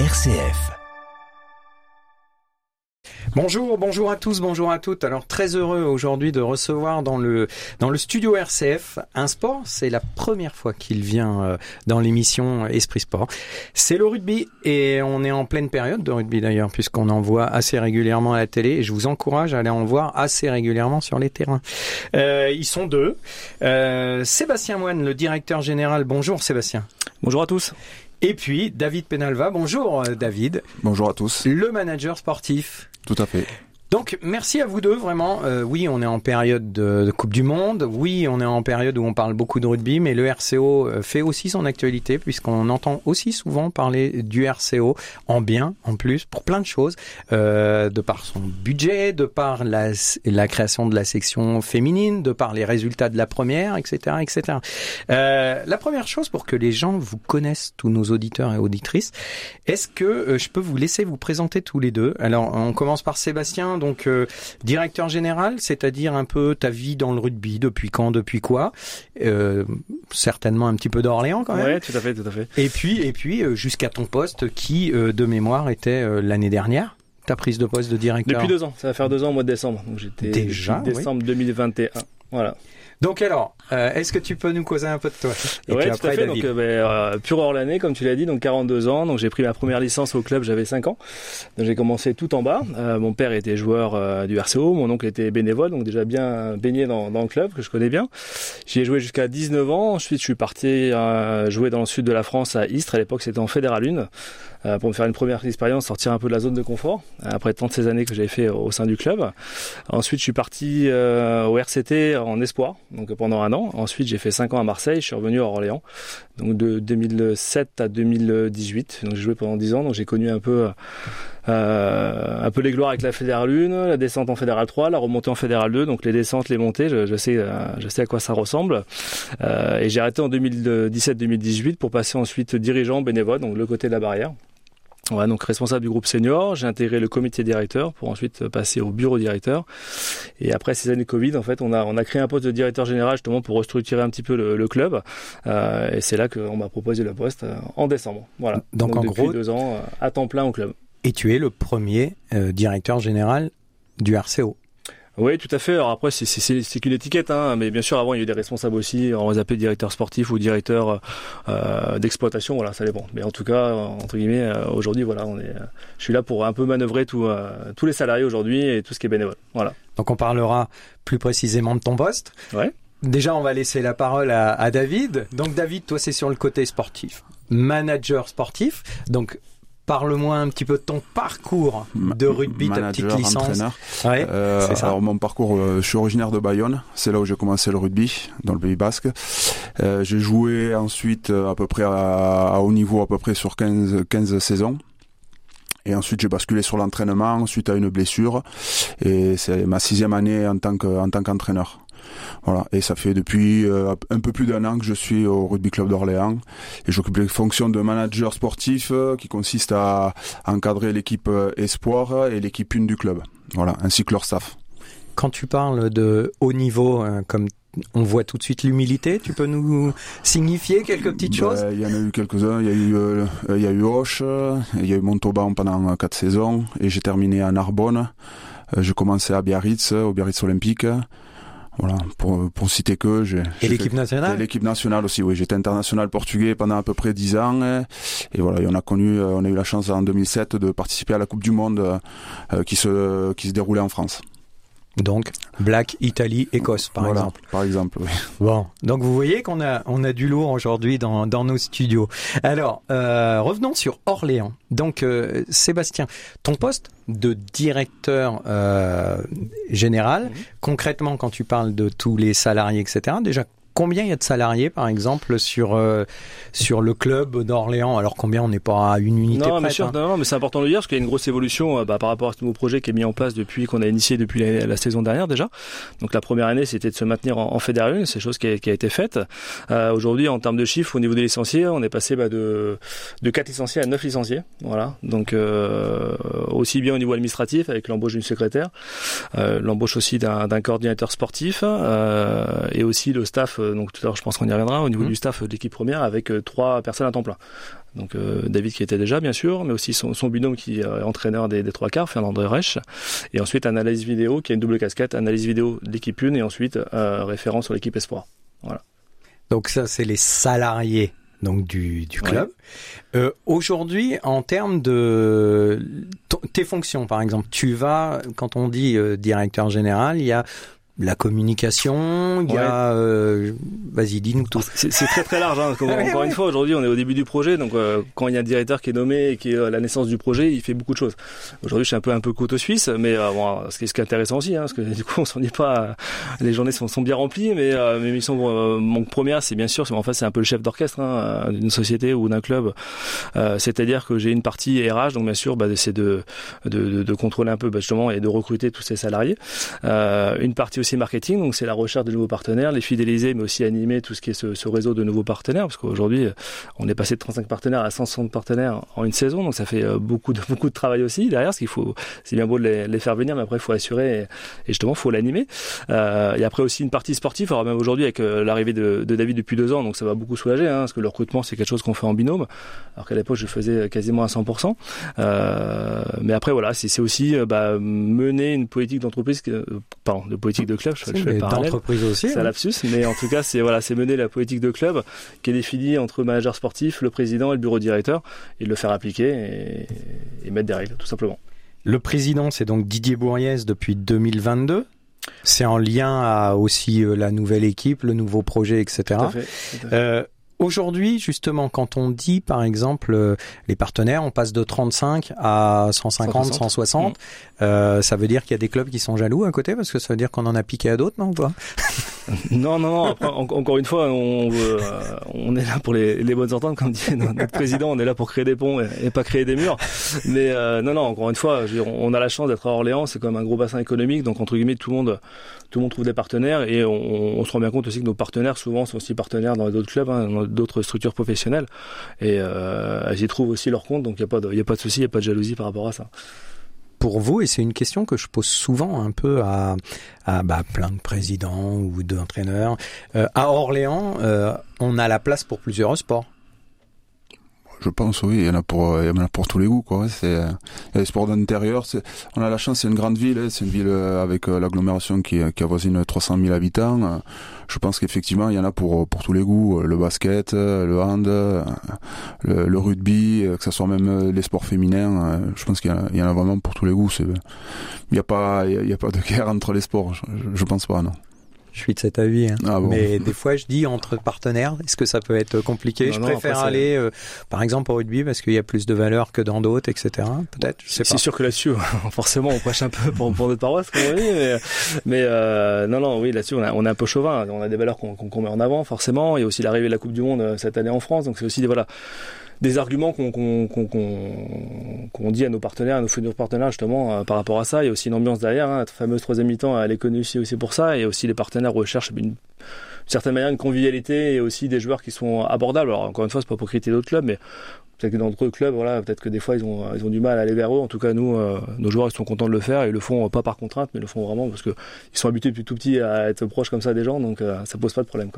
RCF. Bonjour, bonjour à tous, bonjour à toutes. Alors très heureux aujourd'hui de recevoir dans le dans le studio RCF un sport. C'est la première fois qu'il vient euh, dans l'émission Esprit Sport. C'est le rugby et on est en pleine période de rugby d'ailleurs puisqu'on en voit assez régulièrement à la télé et je vous encourage à aller en voir assez régulièrement sur les terrains. Euh, ils sont deux. Euh, Sébastien Moine, le directeur général. Bonjour Sébastien. Bonjour à tous. Et puis David Penalva. Bonjour euh, David. Bonjour à tous. Le manager sportif. Tout à fait. Donc merci à vous deux vraiment. Euh, oui, on est en période de, Coupe du Monde. Oui, on est en période où on parle beaucoup de rugby, mais le RCO euh, fait aussi son actualité puisqu'on entend aussi souvent parler du RCO en bien, en plus, pour plein de choses, euh, de par son budget, de par la, la, création de la section féminine, de par les résultats de la première, etc., etc. Euh, la première chose pour que les gens vous connaissent, tous nos auditeurs et auditrices, est-ce que euh, je peux vous laisser vous présenter tous les deux? Alors, on commence par Sébastien donc euh, directeur général, c'est-à-dire un peu ta vie dans le rugby, depuis quand, depuis quoi, euh, certainement un petit peu d'Orléans quand même. Oui, tout à fait, tout à fait. Et puis, et puis euh, jusqu'à ton poste qui, de mémoire, était l'année dernière. Ta prise de poste de directeur. Depuis deux ans, ça va faire deux ans au mois de décembre. Donc j'étais déjà décembre oui. 2021. Voilà. Donc alors, euh, est-ce que tu peux nous causer un peu de toi? Oui, tout après, à fait. David. Donc, euh, pur Orlanais, comme tu l'as dit, donc 42 ans. Donc j'ai pris ma première licence au club, j'avais 5 ans. Donc j'ai commencé tout en bas. Euh, mon père était joueur euh, du RCO, mon oncle était bénévole, donc déjà bien baigné dans, dans le club que je connais bien. J'y ai joué jusqu'à 19 ans. Ensuite, je suis parti jouer dans le sud de la France à Istres. À l'époque, c'était en Fédéral 1 pour me faire une première expérience, sortir un peu de la zone de confort après tant de ces années que j'avais fait au sein du club. Ensuite, je suis parti au RCT en espoir, donc pendant un an. Ensuite, j'ai fait 5 ans à Marseille, je suis revenu à Orléans, donc de 2007 à 2018. Donc j'ai joué pendant 10 ans, donc j'ai connu un peu euh, un peu les gloires avec la Fédérale 1, la descente en Fédérale 3, la remontée en Fédérale 2, donc les descentes, les montées, je, sais, je sais à quoi ça ressemble. Euh, et j'ai arrêté en 2017-2018 pour passer ensuite dirigeant bénévole, donc le côté de la barrière. Ouais, donc responsable du groupe senior, j'ai intégré le comité directeur pour ensuite passer au bureau directeur. Et après ces années Covid, en fait, on a on a créé un poste de directeur général justement pour restructurer un petit peu le, le club. Euh, et c'est là qu'on m'a proposé le poste en décembre. Voilà. Donc, donc en depuis gros, deux ans à temps plein au club. Et tu es le premier euh, directeur général du RCO. Oui, tout à fait. Alors après, c'est qu'une étiquette, hein. mais bien sûr, avant, il y a eu des responsables aussi, on les appelait directeur sportif ou directeur euh, d'exploitation, voilà, ça dépend. Mais en tout cas, entre guillemets, euh, aujourd'hui, voilà, on est, je suis là pour un peu manœuvrer tout, euh, tous les salariés aujourd'hui et tout ce qui est bénévole. Voilà. Donc on parlera plus précisément de ton poste. Ouais. Déjà, on va laisser la parole à, à David. Donc David, toi, c'est sur le côté sportif, manager sportif. Donc Parle-moi un petit peu de ton parcours de rugby, Manager, ta petite licence. Ouais, euh, ça. Alors mon parcours, euh, je suis originaire de Bayonne, c'est là où j'ai commencé le rugby, dans le Pays Basque. Euh, j'ai joué ensuite à peu près à, à, haut niveau, à peu près sur 15, 15 saisons. Et ensuite, j'ai basculé sur l'entraînement suite à une blessure. Et c'est ma sixième année en tant que, en tant qu'entraîneur. Voilà, et ça fait depuis euh, un peu plus d'un an que je suis au Rugby Club d'Orléans et j'occupe les fonctions de manager sportif euh, qui consiste à encadrer l'équipe euh, espoir et l'équipe une du club. Voilà, ainsi que leur staff. Quand tu parles de haut niveau, comme on voit tout de suite l'humilité. Tu peux nous signifier quelques petites choses? Il y en a eu quelques-uns. Il y a eu, euh, il y a eu Hoche, il y a eu Montauban pendant quatre saisons, et j'ai terminé à Narbonne. Je commençais à Biarritz, au Biarritz Olympique. Voilà, pour, pour citer que j'ai. Et l'équipe nationale L'équipe nationale aussi, oui. J'étais international portugais pendant à peu près 10 ans. Et, et voilà, et on a connu, euh, on a eu la chance en 2007 de participer à la Coupe du Monde euh, qui, se, qui se déroulait en France. Donc, Black, Italie, Écosse, par voilà, exemple. Par exemple, oui. Bon, donc vous voyez qu'on a, on a du lourd aujourd'hui dans, dans nos studios. Alors, euh, revenons sur Orléans. Donc, euh, Sébastien, ton poste de directeur euh, général, mmh. concrètement, quand tu parles de tous les salariés, etc., déjà, combien il y a de salariés, par exemple, sur euh, sur le club d'Orléans Alors combien on n'est pas à une unité non, mais sûr, hein. non, mais c'est important de le dire parce qu'il y a une grosse évolution euh, bah, par rapport à ce nouveau projet qui est mis en place depuis qu'on a initié depuis la, la, saison dernière déjà. Donc la première année, c'était de se maintenir en, en Fédéral 1, c'est chose qui a, qui a, été faite. Euh, Aujourd'hui, en termes de chiffres, au niveau des licenciés, on est passé bah, de de 4 licenciés à 9 licenciés. Voilà. Donc euh, aussi bien au niveau administratif avec l'embauche d'une secrétaire, euh, l'embauche aussi d'un coordinateur sportif et aussi le staff donc tout à l'heure je pense qu'on y reviendra, au niveau Mhm. du staff de l'équipe première avec euh, trois personnes à temps plein. Donc euh, David qui était déjà bien sûr, mais aussi son, son binôme qui est entraîneur des, des trois quarts, Fernand Reich, et ensuite analyse vidéo qui a une double casquette, analyse vidéo de l'équipe 1 et ensuite euh, référent sur l'équipe espoir. Donc ça, c'est les salariés donc du, du club. Euh, Aujourd'hui, en termes de tes fonctions, par exemple, tu vas, quand on dit euh, directeur général, il y a la communication, il y a... euh, Vas-y, dis-nous tout. C'est très très large. Hein. Encore une fois, aujourd'hui, on est au début du projet, donc euh, quand il y a un directeur qui est nommé et qui est à la naissance du projet, il fait beaucoup de choses. Aujourd'hui, je suis un peu un peu couteau suisse, mais euh, bon, ce qui est, intéressant aussi, hein, parce que du coup, on s'ennuie pas. euh, les journées sont, sont bien remplies, mais mes missions, mon première, c'est bien sûr, en fait, c'est un peu le chef d'orchestre hein, d'une société ou d'un club. Euh, C'est-à-dire que j'ai une partie RH, donc bien sûr, bah, c'est de, de, de, de contrôler un peu bah, justement et de recruter tous ces salariés. Euh, une partie aussi marketing, donc c'est la recherche de nouveaux partenaires, les fidéliser, mais aussi animer tout ce qui est ce, réseau de nouveaux partenaires, parce qu'aujourd'hui, euh, on est passé de 35 partenaires à 160 partenaires en une saison, donc ça fait euh, beaucoup de beaucoup de travail aussi derrière, ce qu'il faut, c'est bien beau de les, faire venir, mais après il faut assurer et, justement il faut l'animer. Euh, et après aussi une partie sportive, alors même aujourd'hui avec euh, l'arrivée de, David depuis deux ans, donc ça va beaucoup soulager, hein, parce que le recrutement c'est quelque chose qu'on fait en binôme, alors qu'à l'époque je faisais quasiment à 100%. Euh, mais après voilà, c'est aussi bah, mener une politique d'entreprise, pardon, de politique de club, je, je fais parallèle. Aussi. C'est un hein. lapsus, mais en tout cas, c'est voilà, c'est mener la politique de club qui est définie entre le manager sportif, le président et le bureau directeur, et de le faire appliquer et, et mettre des règles, tout simplement. Le président, c'est donc Didier Bourriès depuis 2022. C'est en lien à aussi euh, la nouvelle équipe, le nouveau projet, etc. Tout à fait. tout à fait. Euh, Aujourd'hui, justement, quand on dit, par exemple, euh, les partenaires, on passe de 35 à 150, 160. 160, euh, ça veut dire qu'il y a des clubs qui sont jaloux à côté, parce que ça veut dire qu'on en a piqué à d'autres, non pas? Non, non, non. Après, en- encore une fois, on, veut, euh, on est là pour les, les bonnes ententes, comme dit notre président. On est là pour créer des ponts et, et pas créer des murs. Mais euh, non, non. Encore une fois, je veux dire, on a la chance d'être à Orléans. C'est quand même un gros bassin économique, donc entre guillemets, tout le monde, tout le monde trouve des partenaires et on, on se rend bien compte aussi que nos partenaires, souvent, sont aussi partenaires dans d'autres clubs, hein, dans d'autres structures professionnelles, et euh, elles y trouvent aussi leur compte. Donc il y a pas de, y a pas de souci, il y a pas de jalousie par rapport à ça. Pour vous, et c'est une question que je pose souvent un peu à, à bah, plein de présidents ou d'entraîneurs, euh, à Orléans, euh, on a la place pour plusieurs sports. Je pense, oui, il y en a pour, il y en a pour tous les goûts, quoi. C'est, a les sports d'intérieur. On a la chance, c'est une grande ville, hein, c'est une ville euh, avec euh, l'agglomération qui, qui avoisine 300 000 habitants. Euh, Je pense qu'effectivement, il y en a pour, pour tous les goûts. Euh, Le basket, euh, le hand, euh, le, rugby, euh, que ce soit même euh, les sports féminins. euh, Je pense qu'il y en a, vraiment pour tous les goûts. Il n'y a pas, il y a- pas de guerre entre les sports. Je- je pense pas, non. Je suis de cet avis. hein. Ah bon. Mais des fois, je dis entre partenaires, est-ce que ça peut être compliqué? Non, Je non, préfère après, aller, euh, par exemple, au rugby parce qu'il y a plus de valeur que dans d'autres, etc. Peut-être, je sais pas. C'est sûr que là-dessus, forcément, on prêche un peu pour, pour notre paroisse, comme on dit, mais, mais euh, non, non, oui, là-dessus, on, on est un peu chauvin. On a des valeurs qu'on met en avant, forcément. Il y a aussi l'arrivée de la Coupe du Monde euh, cette année en France, donc c'est aussi des voilà des arguments qu'on dit à nos partenaires, à nos futurs partenaires justement euh, par rapport à ça. Il y a aussi une ambiance derrière. Hein, la fameuse troisième mi-temps, elle est connue aussi, pour ça. Et aussi les partenaires recherchent une certaine manière une convivialité et aussi des joueurs qui sont abordables. Alors encore une fois, c'est pas pour critiquer d'autres clubs, mais peut-être que dans d'autres clubs, voilà, peut-être que des fois ils ont ils ont du mal à aller vers eux. En tout cas, nous, euh, nos joueurs, ils sont contents de le faire ils le font euh, pas par contrainte, mais ils le font vraiment parce que ils sont habitués depuis tout petit à être proches comme ça des gens, donc euh, ça pose pas de problème.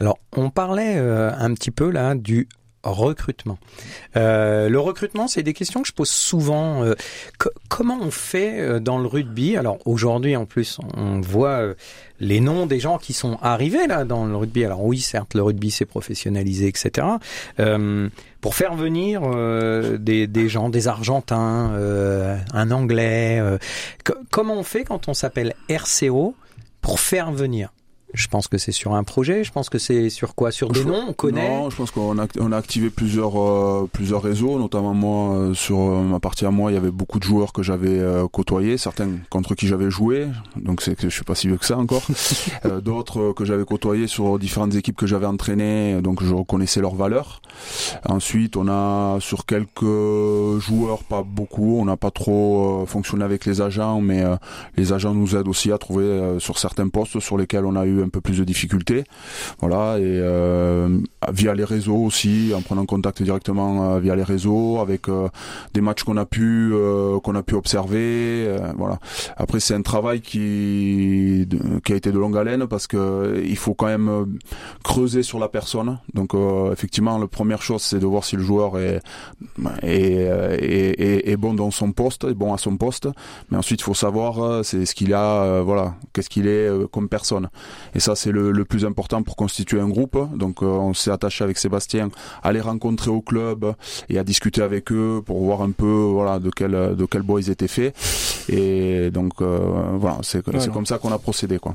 Alors, on parlait euh, un petit peu là du recrutement. Euh, le recrutement, c'est des questions que je pose souvent. Euh, co- comment on fait euh, dans le rugby? Alors aujourd'hui, en plus, on voit les noms des gens qui sont arrivés là dans le rugby. Alors oui, certes, le rugby s'est professionnalisé, etc. Euh, pour faire venir des, gens, des Argentins, un Anglais. co- comment on fait quand on s'appelle RCO pour faire venir? Je pense que c'est sur un projet. Je pense que c'est sur quoi? Sur des Je- noms, on connaît? Non, je pense qu'on a, on a activé plusieurs, euh, plusieurs réseaux, notamment moi, euh, sur euh, ma partie à moi, il y avait beaucoup de joueurs que j'avais côtoyés, certains contre qui j'avais joué, donc c'est que je suis pas si vieux que ça encore. D'autres que j'avais côtoyés sur différentes équipes que j'avais entraînées, donc je reconnaissais leurs valeurs. Ensuite, on a sur quelques joueurs, pas beaucoup, on n'a pas trop fonctionné avec les agents, mais les agents nous aident aussi à trouver sur certains postes sur lesquels on a eu un peu plus de difficultés. Voilà, et via les réseaux aussi, en prenant contact directement via les réseaux, avec des matchs qu'on a pu qu'on a pu observer. voilà. Après, c'est un travail qui qui a été de longue haleine parce que il faut quand même creuser sur la personne. Donc, effectivement, la première chose, c'est de voir si le joueur est est, est, bon dans son poste, est bon à son poste. Mais ensuite, il faut savoir euh, c'est ce qu'il a, euh, voilà, qu'est-ce qu'il est euh, comme personne. Et ça, c'est le, plus important pour constituer un groupe. Donc, on s'est attaché avec Sébastien à les rencontrer au club et à discuter avec eux pour voir un peu, voilà, de quel de quel bois ils étaient faits. Et donc, voilà, c'est comme ça qu'on a procédé, quoi.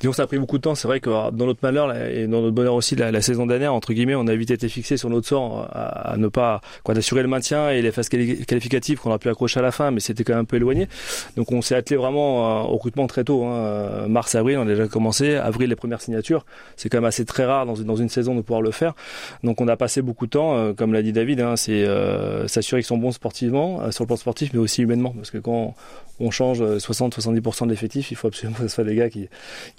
Disons que ça a pris beaucoup de temps. C'est vrai que dans notre malheur et dans notre bonheur aussi, la, saison dernière, entre guillemets, on a vite été fixé sur notre sort à, ne pas quoi d'assurer le maintien et les phases qualificatives qu'on a pu accrocher à la fin, mais c'était quand même un peu éloigné. Donc on s'est attelé vraiment euh, au recrutement très tôt. Hein. Euh, mars, avril, on a déjà commencé. Avril, les premières signatures. C'est quand même assez très rare dans une, dans une saison de pouvoir le faire. Donc on a passé beaucoup de temps, euh, comme l'a dit David, hein, c'est s'assurer qu'ils sont bons sportivement, sur le plan sportif, mais aussi humainement, parce que quand on change 60-70% de l'effectif, il faut absolument que ce soit des gars qui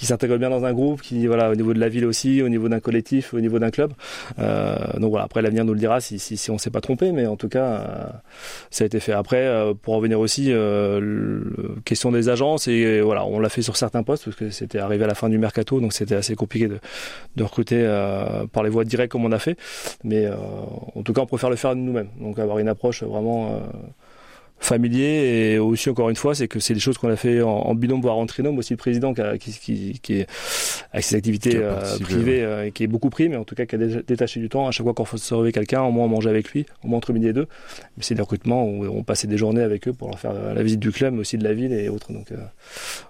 s'intègrent bien dans un groupe, qui voilà au niveau de la ville aussi, au niveau d'un collectif, au niveau d'un club. Euh, donc voilà, après l'avenir nous le dira si, si, si on s'est pas trompé, mais en tout cas euh, ça a été fait. Après, euh, pour revenir aussi, euh, question des agences et voilà, on l'a fait sur certains postes parce que c'était arrivé à la fin du mercato, donc c'était assez compliqué de, de recruter par les voies directes comme on a fait. Mais en tout cas, on préfère le faire nous-mêmes, donc avoir une approche vraiment familier et aussi encore une fois c'est que c'est des choses qu'on a fait en, en binôme voire en trinôme aussi le président qui, qui, qui, est avec ses activités euh, privées euh, et qui est beaucoup pris mais en tout cas qui a détaché du temps. À chaque fois qu'on réveiller quelqu'un au moins on mangeait avec lui au moins entre midi et deux. Mais c'est des recrutements où on passait des journées avec eux pour leur faire la visite du club mais aussi de la ville et autres. Donc euh,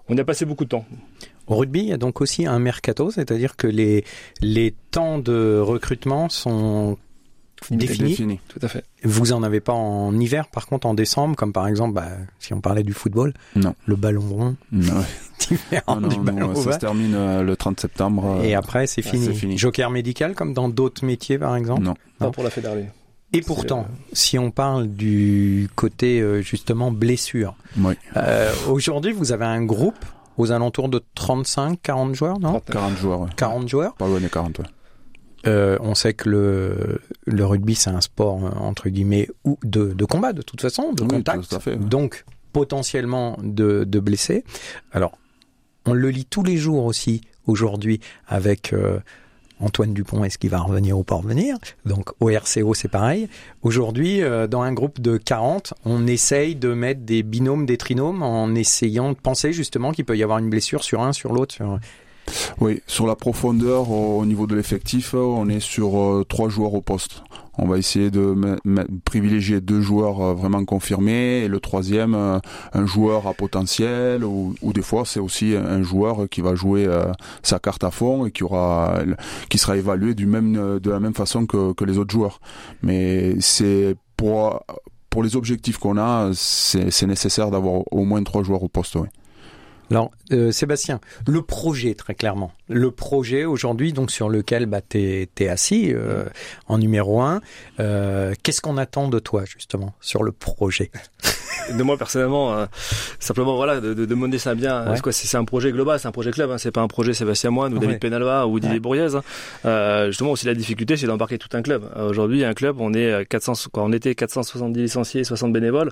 on y a passé beaucoup de temps. Au rugby, il y a donc aussi un mercato, c'est-à-dire que les, les temps de recrutement sont défini. Tout à fait. Vous en avez pas en hiver, par contre en décembre, comme par exemple, bah, si on parlait du football, non. le ballon rond. Non, non, non, ça se termine euh, le 30 septembre. Et après, c'est fini. fini. Joker médical, comme dans d'autres métiers, par exemple? Non. Pas pour la fédération. Et pourtant, euh, si on parle du côté euh, justement blessure, oui. aujourd'hui vous avez un groupe aux alentours de 35, 40 joueurs, non? 40 joueurs, ouais. 40 joueurs Pas loin des 40, ouais. Euh, on sait que le, le rugby, c'est un sport, euh, entre guillemets, ou de, de combat, de toute façon, de contact. Donc, potentiellement de, de blessés. Alors, on le lit tous les jours aussi, aujourd'hui, avec euh, Antoine Dupont, est-ce qu'il va revenir ou pas revenir Donc, au RCO, c'est pareil. Aujourd'hui, dans un groupe de 40, on essaye de mettre des binômes, des trinômes, en essayant de penser justement qu'il peut y avoir une blessure sur un, sur l'autre, sur oui, sur la profondeur au niveau de l'effectif, on est sur euh, trois joueurs au poste. On va essayer de privilégier deux joueurs euh, vraiment confirmés et le troisième euh, un joueur à potentiel ou, des fois c'est aussi un joueur qui va jouer sa carte à fond et qui sera évalué de la même façon que, les autres joueurs. Mais c'est pour les objectifs qu'on a, c'est nécessaire d'avoir au moins trois joueurs au poste. Alors, euh, Sébastien, le projet, très clairement. Le projet aujourd'hui, donc sur lequel bah, tu es, assis euh, en numéro un, euh, qu'est-ce qu'on attend de toi, justement, sur le projet? De moi personnellement, euh, simplement voilà, de, de, de mener ça bien. C'est un projet global, c'est un projet club. Hein, c'est pas un projet Sébastien Moine ou David Penalva ou Didier ouais. Hein. Euh, justement aussi la difficulté, c'est d'embarquer tout un club. Euh, aujourd'hui, un club, on est 400, quoi, on était 470 licenciés, 60 bénévoles.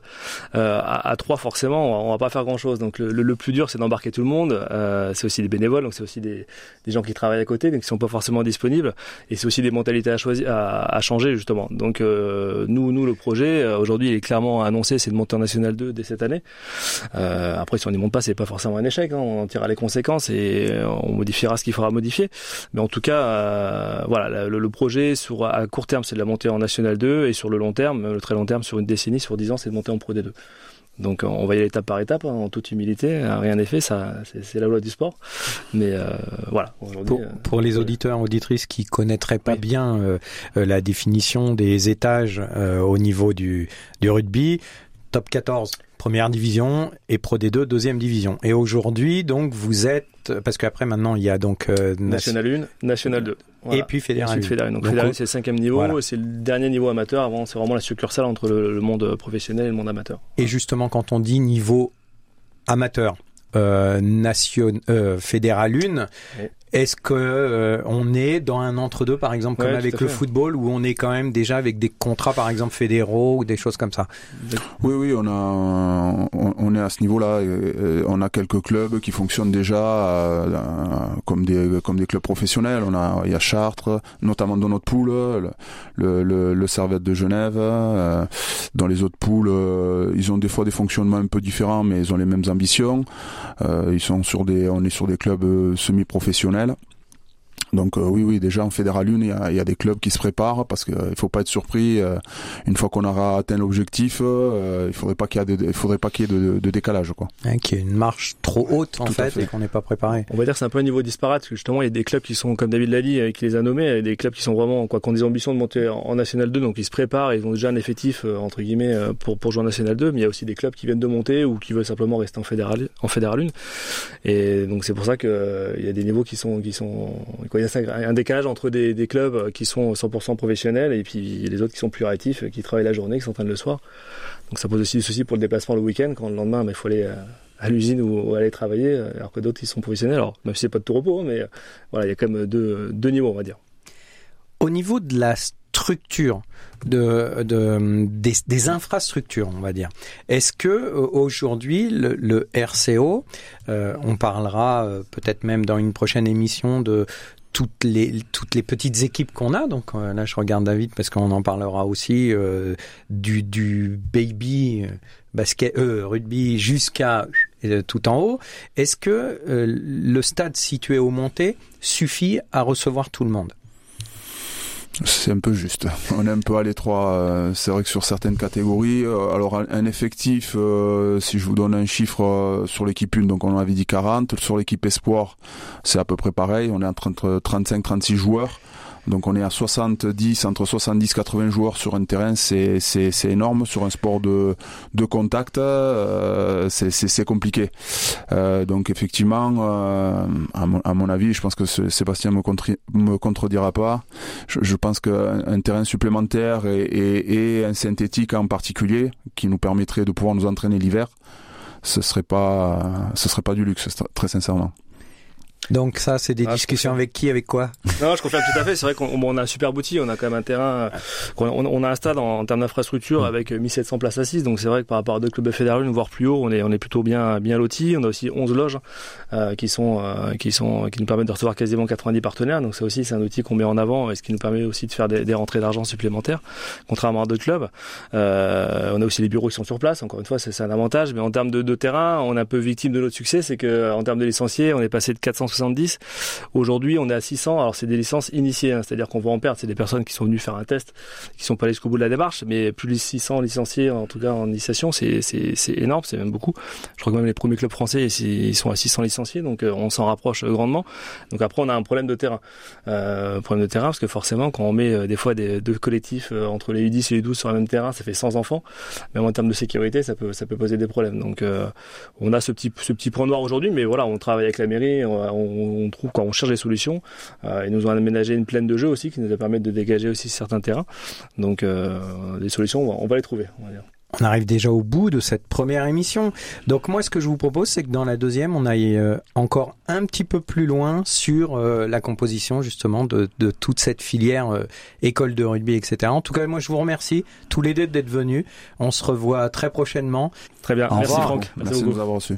Euh, à, à 3 forcément, on va pas faire grand chose. Donc le, le, plus dur, c'est d'embarquer tout le monde. Euh, c'est aussi des bénévoles, donc c'est aussi des, gens qui travaillent à côté, donc qui sont pas forcément disponibles. Et c'est aussi des mentalités à choisir, à, changer justement. Donc nous, nous le projet aujourd'hui, il est clairement annoncé, c'est de monter en national 2 dès cette année. Euh, après, si on n'y monte pas, c'est pas forcément un échec. Hein. On en tirera les conséquences et on modifiera ce qu'il faudra modifier. Mais en tout cas, euh, voilà, le, projet sur à court terme, c'est de la montée en National 2 et sur le long terme, le très long terme, sur une décennie, sur 10 ans, c'est de monter en Pro D2. Donc on va y aller étape par étape, hein, en toute humilité. Rien n'est fait, ça, c'est la loi du sport. Mais euh, voilà. Pour, euh, pour, les auditeurs auditrices qui connaîtraient pas bien euh, la définition des étages au niveau du, du rugby, top 14 première division et Pro D2 deuxième division. Et aujourd'hui, donc, vous êtes, parce qu'après maintenant, il y a donc euh, National 1, National 2. Et puis Fédéral 1. Donc, Fédéral c'est le cinquième niveau, c'est le dernier niveau amateur. Avant, c'est vraiment la succursale entre le, monde professionnel et le monde amateur. Et justement, quand on dit niveau amateur, euh, nation, euh, Fédéral 1, est-ce que euh, on est dans un entre-deux, par exemple, comme avec le football, où on est quand même déjà avec des contrats, par exemple, fédéraux ou des choses comme ça? Oui, oui, on a, on, est à ce niveau-là. On a quelques clubs qui fonctionnent déjà euh, comme des comme des clubs professionnels. On a, il y a Chartres, notamment dans notre poule, le, le, le, Servette de Genève. Euh, dans les autres poules, ils ont des fois des fonctionnements un peu différents, mais ils ont les mêmes ambitions. ils sont sur des, on est sur des clubs semi-professionnels nationale donc euh, oui, oui, déjà en Fédéral 1, il y a, il y a des clubs qui se préparent parce qu'il ne faut pas être surpris. Euh, une fois qu'on aura atteint l'objectif, euh, il faudrait pas qu'il y ait de, il faudrait pas qu'il y ait de, de, décalage, quoi. Hein, qu'il y ait une marche trop haute en fait, et qu'on n'est pas préparé. On va dire que c'est un peu un niveau disparate. Parce que justement, il y a des clubs qui sont comme David Lally qui les a nommés, il y a des clubs qui sont vraiment quoi, qui ont des ambitions de monter en, National 2, donc ils se préparent, ils ont déjà un effectif entre guillemets pour pour jouer en National 2. Mais il y a aussi des clubs qui viennent de monter ou qui veulent simplement rester en Fédéral en Fédéral 1. Et donc c'est pour ça que il y a des niveaux qui sont qui quoi, un décalage entre des, clubs qui sont 100% professionnels et puis les autres qui sont plus réactifs, qui travaillent la journée, qui s'entraînent le soir. Donc ça pose aussi des soucis pour le déplacement le week-end, quand le lendemain, il faut aller euh, à l'usine ou, aller travailler, euh, alors que d'autres, ils sont professionnels. Alors, même si c'est pas de tout repos, hein, mais euh, voilà, il y a quand même deux, deux niveaux, on va dire. Au niveau de la structure de, de des, infrastructures, on va dire. Est-ce que aujourd'hui le, RCO, on parlera peut-être même dans une prochaine émission de toutes les toutes les petites équipes qu'on a. Donc euh, là, je regarde David parce qu'on en parlera aussi euh, du du baby euh, basket rugby jusqu'à tout en haut. Est-ce que le stade situé au Monté suffit à recevoir tout le monde? C'est un peu juste. On est un peu à l'étroit. Euh, c'est vrai que sur certaines catégories, euh, alors un effectif, euh, si je vous donne un chiffre sur l'équipe 1, donc on avait dit 40. Sur l'équipe espoir, c'est à peu près pareil. On est entre 35-36 joueurs. Donc on est à 70, entre 70 80 joueurs sur un terrain, c'est c'est énorme sur un sport de de contact, euh, c'est compliqué. Euh, donc effectivement, euh, à, mon, à, mon, avis, je pense que Sébastien me, me contredira pas. Je, je pense qu'un terrain supplémentaire et, et, et un synthétique en particulier qui nous permettrait de pouvoir nous entraîner l'hiver, ce serait pas ce serait pas du luxe très sincèrement. Donc ça, c'est des ah, discussions avec qui, avec quoi? Non, je confirme tout à fait. C'est vrai qu'on a un super outil. On a quand même un terrain. On, on a un stade en, termes d'infrastructure mm. avec 1700 places assises. Donc c'est vrai que par rapport à deux clubs fédéraux, voire plus haut, on est on est plutôt bien bien loti. On a aussi 11 loges euh, qui sont euh, qui sont qui nous permettent de recevoir quasiment 90 partenaires. Donc ça aussi, c'est un outil qu'on met en avant et ce qui nous permet aussi de faire des, des rentrées d'argent supplémentaires, contrairement à d'autres clubs. Euh, on a aussi les bureaux qui sont sur place. Encore une fois, c'est un avantage. Mais en termes de, de terrain, on est un peu victime de notre succès. C'est que en termes de licenciés, on est passé de 400 70. Aujourd'hui, on est à 600. Alors, c'est des licences initiées, hein. c'est-à-dire qu'on va en perdre. C'est des personnes qui sont venues faire un test, qui sont pas allées jusqu'au bout de la démarche, mais plus de 600 licenciés, en tout cas en initiation, c'est énorme, c'est même beaucoup. Je crois que même les premiers clubs français, ils sont à 600 licenciés, donc euh, on s'en rapproche grandement. Donc après, on a un problème de terrain. Euh, problème de terrain, parce que forcément, quand on met euh, des fois des, deux collectifs euh, entre les U10 et les U12 sur le même terrain, ça fait 100 enfants. Même en termes de sécurité, ça peut, ça peut poser des problèmes. Donc, on a ce petit, ce petit point noir aujourd'hui, mais voilà, on travaille avec la mairie, on trouve quand on cherche des solutions. Euh, ils nous ont aménagé une plaine de jeu aussi qui nous a permis de dégager aussi certains terrains. Donc euh, des solutions, on va, les trouver. On arrive déjà au bout de cette première émission. Donc moi, ce que je vous propose, c'est que dans la deuxième, on aille euh, encore un petit peu plus loin sur la composition justement de, toute cette filière école de rugby, etc. En tout cas, moi, je vous remercie tous les deux d'être venus. On se revoit très prochainement. Très bien. Merci Franck. Merci de nous avoir reçus.